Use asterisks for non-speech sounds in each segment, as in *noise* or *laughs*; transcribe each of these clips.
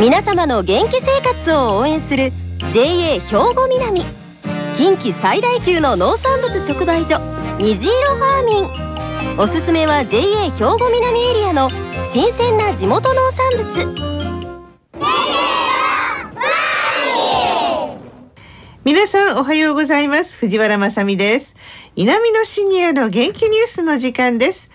皆様の元気生活を応援する JA 兵庫南。近畿最大級の農産物直売所虹色ファーミン。おすすめは JA 兵庫南エリアの新鮮な地元農産物。皆さんおはようございます。藤原まさです。南のシニアの元気ニュースの時間です。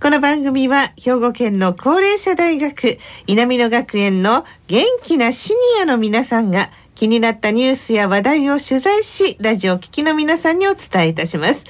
この番組は兵庫県の高齢者大学南野学園の元気なシニアの皆さんが気になったニュースや話題を取材し、ラジオ聴きの皆さんにお伝えいたします。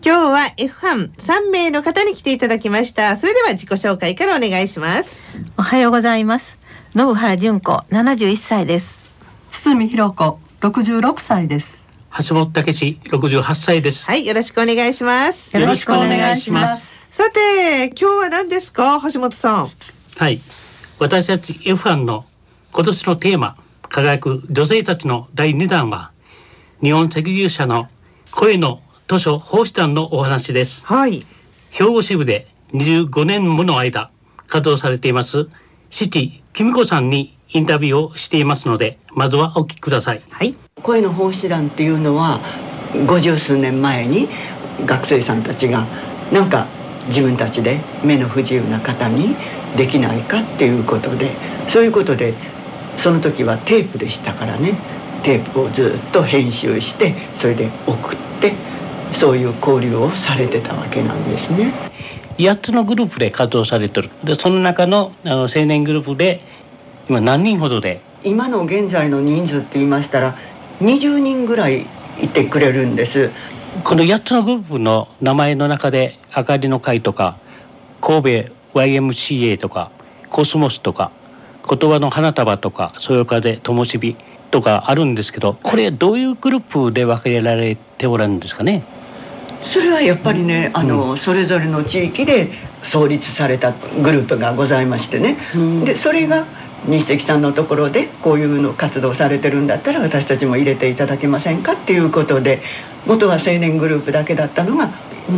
今日は F 班3名の方に来ていただきました。それでは自己紹介からお願いします。おはようございます。信原純子、71歳です。堤博子、66歳です。橋本武史、68歳です。はい、よろしくお願いします。よろしくお願いします。さて、今日は何ですか、橋本さん。はい、私たち F 班の今年のテーマ、輝く女性たちの第2弾は日本赤十社の声の図書奉仕団のお話です。はい。兵庫支部で25年もの間活動されています父きみこさんにインタビューをしていますのでまずはお聞きください。はい。声の奉仕団っていうのは50数年前に学生さんたちがなんか自分たちで目の不自由な方にできないかっていうことでそういうことでその時はテープでしたからね。テープをずっと編集してそれで送ってそういう交流をされてたわけなんですね。8つのグループで活動されてる。でその中のあの青年グループで今何人ほどで？今の現在の人数って言いましたら20人ぐらいいてくれるんですこの8つのグループの名前の中で「あかりの会」とか神戸 YMCA とかコスモスとか言葉の花束とかそよ風灯火とかあるんですけどこれどういうグループで分けられておられるんですかね？それはやっぱりね、あの、うん、それぞれの地域で創立されたグループがございましてね、うん、でそれが日赤さんのところでこういうの活動されてるんだったら私たちも入れていただけませんかっていうことで元は青年グループだけだったのが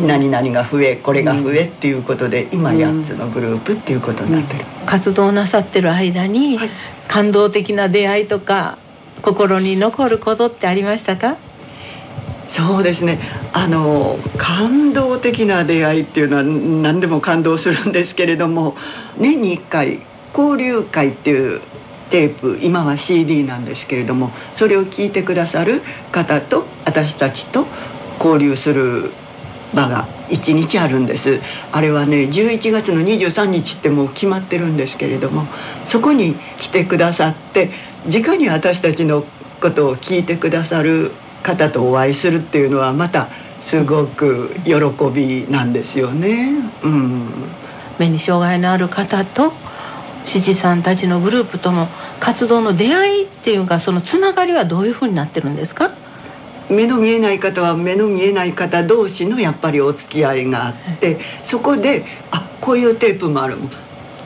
何々が増えこれが増えっていうことで今8つのグループっていうことになってる、うん、活動なさってる間に感動的な出会いとか心に残ることってありましたか？そうですね。あの感動的な出会いっていうのは何でも感動するんですけれども年に1回交流会っていうテープ今は CD なんですけれどもそれを聞いてくださる方と私たちと交流する場が1日あるんですあれはね11月の23日ってもう決まってるんですけれどもそこに来てくださって直に私たちのことを聞いてくださる方とお会いするっていうのはまたすごく喜びなんですよね。うん、目に障害のある方と知事さんたちのグループとの活動の出会いっていうかそのつながりはどういうふうになってるんですか？目の見えない方は目の見えない方同士のやっぱりお付き合いがあってそこであこういうテープもある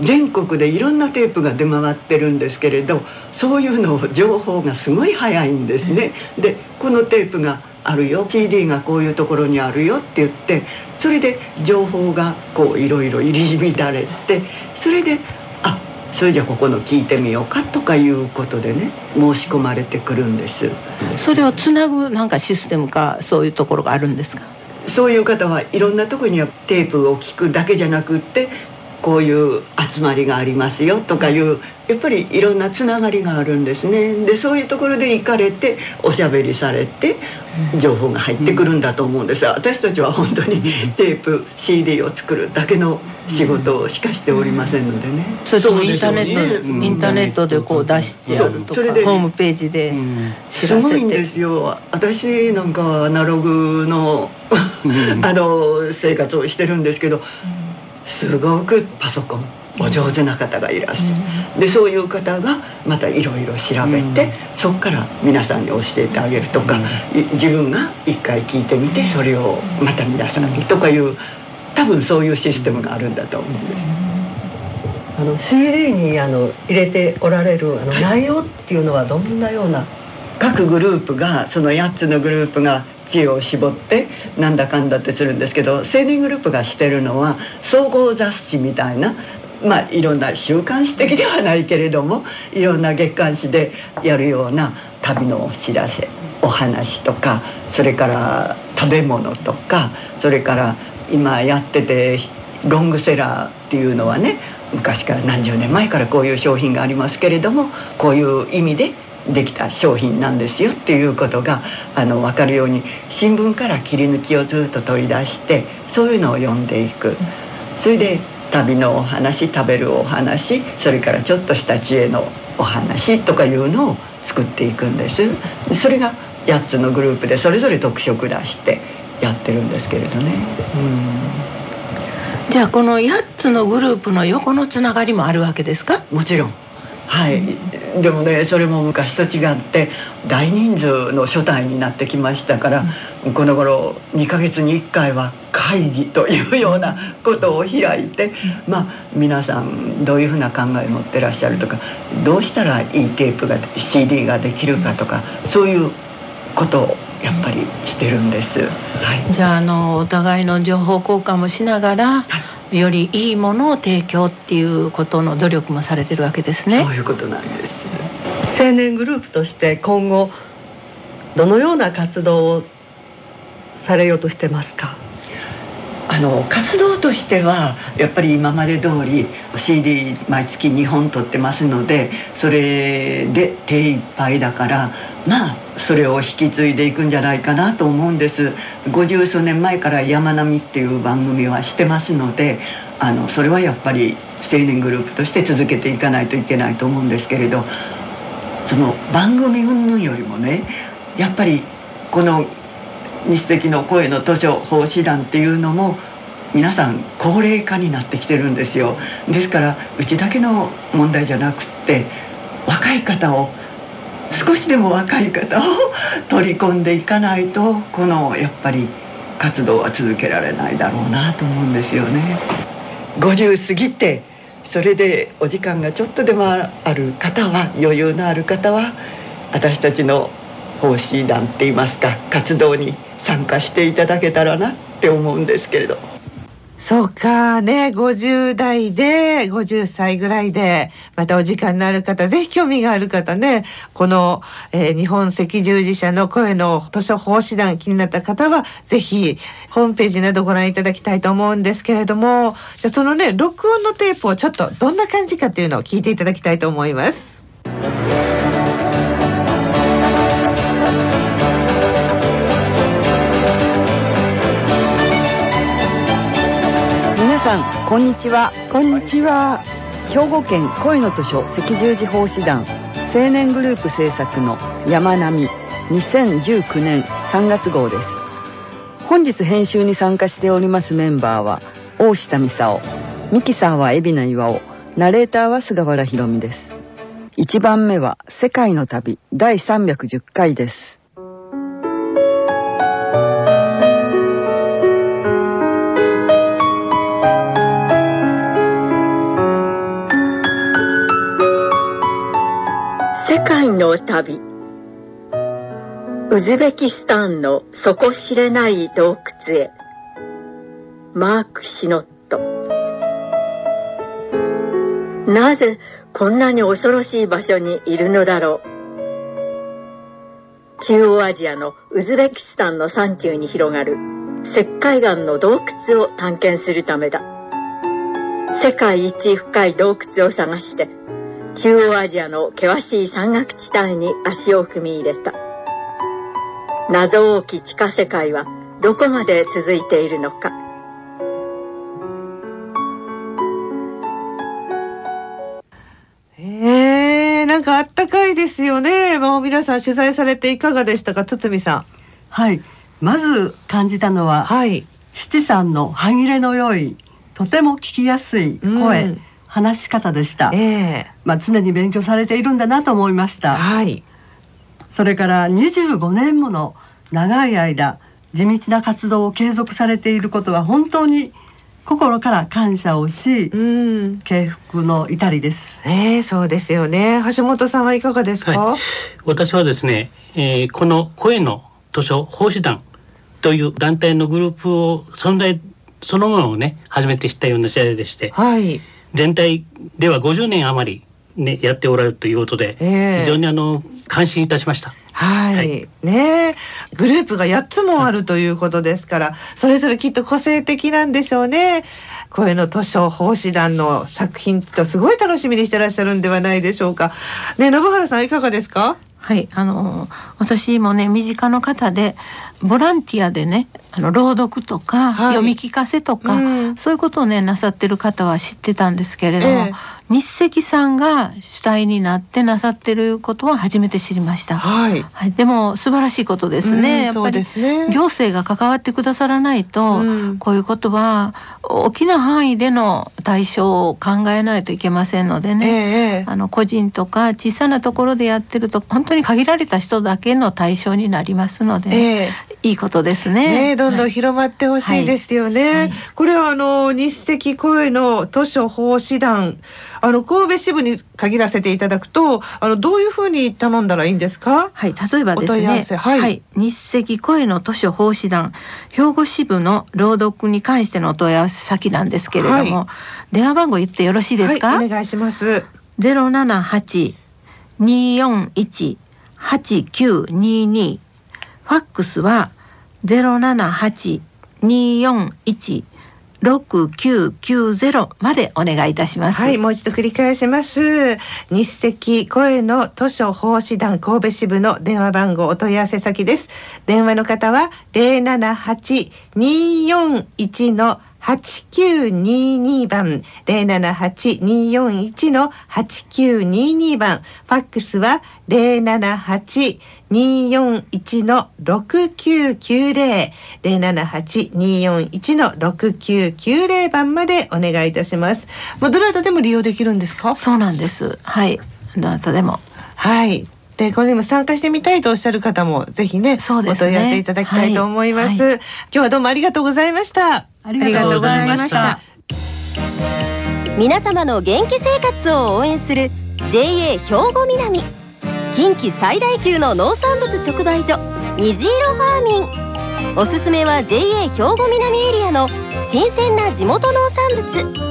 全国でいろんなテープが出回ってるんですけれどそういうの情報がすごい早いんですね。でこのテープがあるよ。CD がこういうところにあるよって言ってそれで情報がこういろいろ入り乱れてそれでそれじゃここの聞いてみようかとかいうことでね申し込まれてくるんです。それをつなぐなんかシステムかそういうところがあるんですか？そういう方はいろんなところにはテープを聞くだけじゃなくってこういう集まりがありますよとかいうやっぱりいろんなつながりがあるんですね。でそういうところで行かれておしゃべりされて情報が入ってくるんだと思うんです。私たちは本当にテープ CD を作るだけの仕事しかしておりませんのでね。それともインターネット、ね、インターネットでこう出してやるとかホームページで知らせて。すごいんですよ。私なんかはアナログの *laughs* あの生活をしてるんですけどすごくパソコンお上手な方がいらっしゃる、でそういう方がまたいろいろ調べて、そこから皆さんに教えてあげるとか、い自分が一回聞いてみてそれをまた皆さんにとかいう多分そういうシステムがあるんだと思うんです。あの CD にあの入れておられるあの内容っていうのはどんなような、各グループがその8つのグループが知恵を絞ってなんだかんだってするんですけど青年グループがしてるのは総合雑誌みたいなまあいろんな週刊誌的ではないけれどもいろんな月刊誌でやるような旅のお知らせお話とかそれから食べ物とかそれから今やっててロングセラーっていうのはね昔から何十年前からこういう商品がありますけれどもこういう意味でできた商品なんですよっていうことがあの分かるように新聞から切り抜きをずっと取り出してそういうのを読んでいく。それで旅のお話食べるお話それからちょっとした知恵のお話とかいうのを作っていくんです。それが8つのグループでそれぞれ特色出してやってるんですけれどね。じゃあこの8つのグループの横のつながりもあるわけですか？もちろん。はい、でもねそれも昔と違って大人数の初代になってきましたから、うん、この頃2ヶ月に1回は会議というようなことを開いて、うん、まあ皆さんどういうふうな考えを持ってらっしゃるとかどうしたらいいテープが CD ができるかとかそういうことをやっぱりしてるんです。はい、じゃああのお互いの情報交換もしながら、はいよりいいものを提供っていうことの努力もされてるわけですね。そういうことなんです。青年グループとして今後どのような活動をされようとしてますか？あの活動としてはやっぱり今まで通り CD 毎月2本撮ってますのでそれで手いっぱいだからまあそれを引き継いでいくんじゃないかなと思うんです。50数年前から「山並」っていう番組はしてますのであのそれはやっぱり青年グループとして続けていかないといけないと思うんですけれどその番組云々よりもねやっぱりこの日赤の声の図書奉仕団っていうのも皆さん高齢化になってきてるんですよですからうちだけの問題じゃなくって若い方を少しでも若い方を取り込んでいかないとこのやっぱり活動は続けられないだろうなと思うんですよね。50過ぎてそれでお時間がちょっとでもある方は余裕のある方は私たちの奉仕団って言いますか活動に参加していただけたらなって思うんですけれど。そうかね、50代で、50歳ぐらいで、またお時間のある方、ぜひ興味がある方ね、この、えー、日本赤十字社の声の図書奉仕団気になった方は、ぜひ、ホームページなどご覧いただきたいと思うんですけれども、じゃそのね、録音のテープをちょっとどんな感じかっていうのを聞いていただきたいと思います。さんこんにちは。こんにちは。兵庫県恋の図書赤十字奉仕団青年グループ制作の山並2019年3月号です。本日編集に参加しておりますメンバーは大下美沙ミキサーは海老名岩尾ナレーターは菅原ひろみです。1番目は世界の旅第310回です界の旅。ウズベキスタンの底知れない洞窟へ。マーク・シノット。なぜこんなに恐ろしい場所にいるのだろう。中央アジアのウズベキスタンの山中に広がる。石灰岩の洞窟を探検するためだ。世界一深い洞窟を探して中央アジアの険しい山岳地帯に足を踏み入れた謎多き地下世界はどこまで続いているのかえー、なんかあったかいですよね。もう皆さん取材されていかがでしたか、堤さん。はい、まず感じたのは、はい、七さんの歯切れの良い、とても聞きやすい声。うん話し方でした、ええ。まあ、常に勉強されているんだなと思いました。はい。それから25年もの長い間地道な活動を継続されていることは本当に心から感謝をしうん。敬服の至りです。ねえそうですよね。橋本さんはいかがですか、は私はですね、えーこの声の図書奉仕団という団体のグループを存在そのものをね初めて知ったような時代でして。はい全体では50年余りねやっておられるということで、ええ非常にあの感心いたしました。はい、はいねえグループが8つもあるということですから、それぞれきっと個性的なんでしょうね。声の図書奉仕団の作品とすごい楽しみにしてらっしゃるんではないでしょうか。ねえ信原さんいかがですか？はい、あの私もね身近の方でボランティアでねあの朗読とか、はい読み聞かせとか、うんそういうことをねなさってる方は知ってたんですけれども、ええ日赤さんが主体になってなさってることは初めて知りました。はい。はい、でも素晴らしいことですうんね。やっぱり。行政が関わってくださらないと、うんこういうことは大きな範囲での対象を考えないといけませんのでええね。ええあの個人とか小さなところでやってると本当に限られた人だけの対象になりますので、ええいいことですね。ねえどんどんはい広まってほしいですよね。はい。はい。これはあの日赤声の図書奉仕団あの神戸支部に限らせていただくとあのどういうふうに頼んだらいいんですか？はい、例えばですお問いはい。日赤声の図書奉仕団兵庫支部の朗読に関してのお問い合わせ先なんですけれども、は電話番号言ってよろしいですか、はい、お願いします。ゼロ七八二四一八九二二ファックスは078-241-6990までお願いいたします。はい、もう一度繰り返します。日赤声の図書奉仕団神戸支部の電話番号お問い合わせ先です。電話の方は零七八二四一の8922番078-241の8922番ファックスは078-241の6990 078-241の6990番までお願いいたします。もうどなたでも利用できるんですか？そうなんです。はい、どなたでも。はい。で、これにも参加してみたいとおっしゃる方も、ぜひね、ねお問い合わせいただきたいと思います。はい今日はどうもありがとうございました。ありがとうございました。皆様の元気生活を応援する JA 兵庫南。近畿最大級の農産物直売所虹色ファーミン。おすすめは JA 兵庫南エリアの新鮮な地元農産物。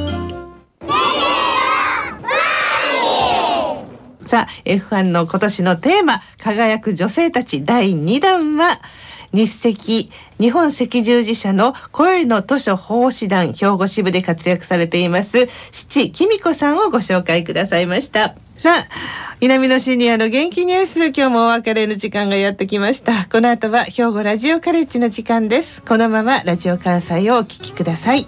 さあ F1 の今年のテーマ「輝く女性たち」第2弾は日赤日本赤十字社の声の図書奉仕団兵庫支部で活躍されています七紀美子さんをご紹介くださいました。さあ南のシニアの元気ニュース今日もお別れの時間がやってきました。この後は兵庫ラジオカレッジの時間です。このままラジオ関西をお聞きください。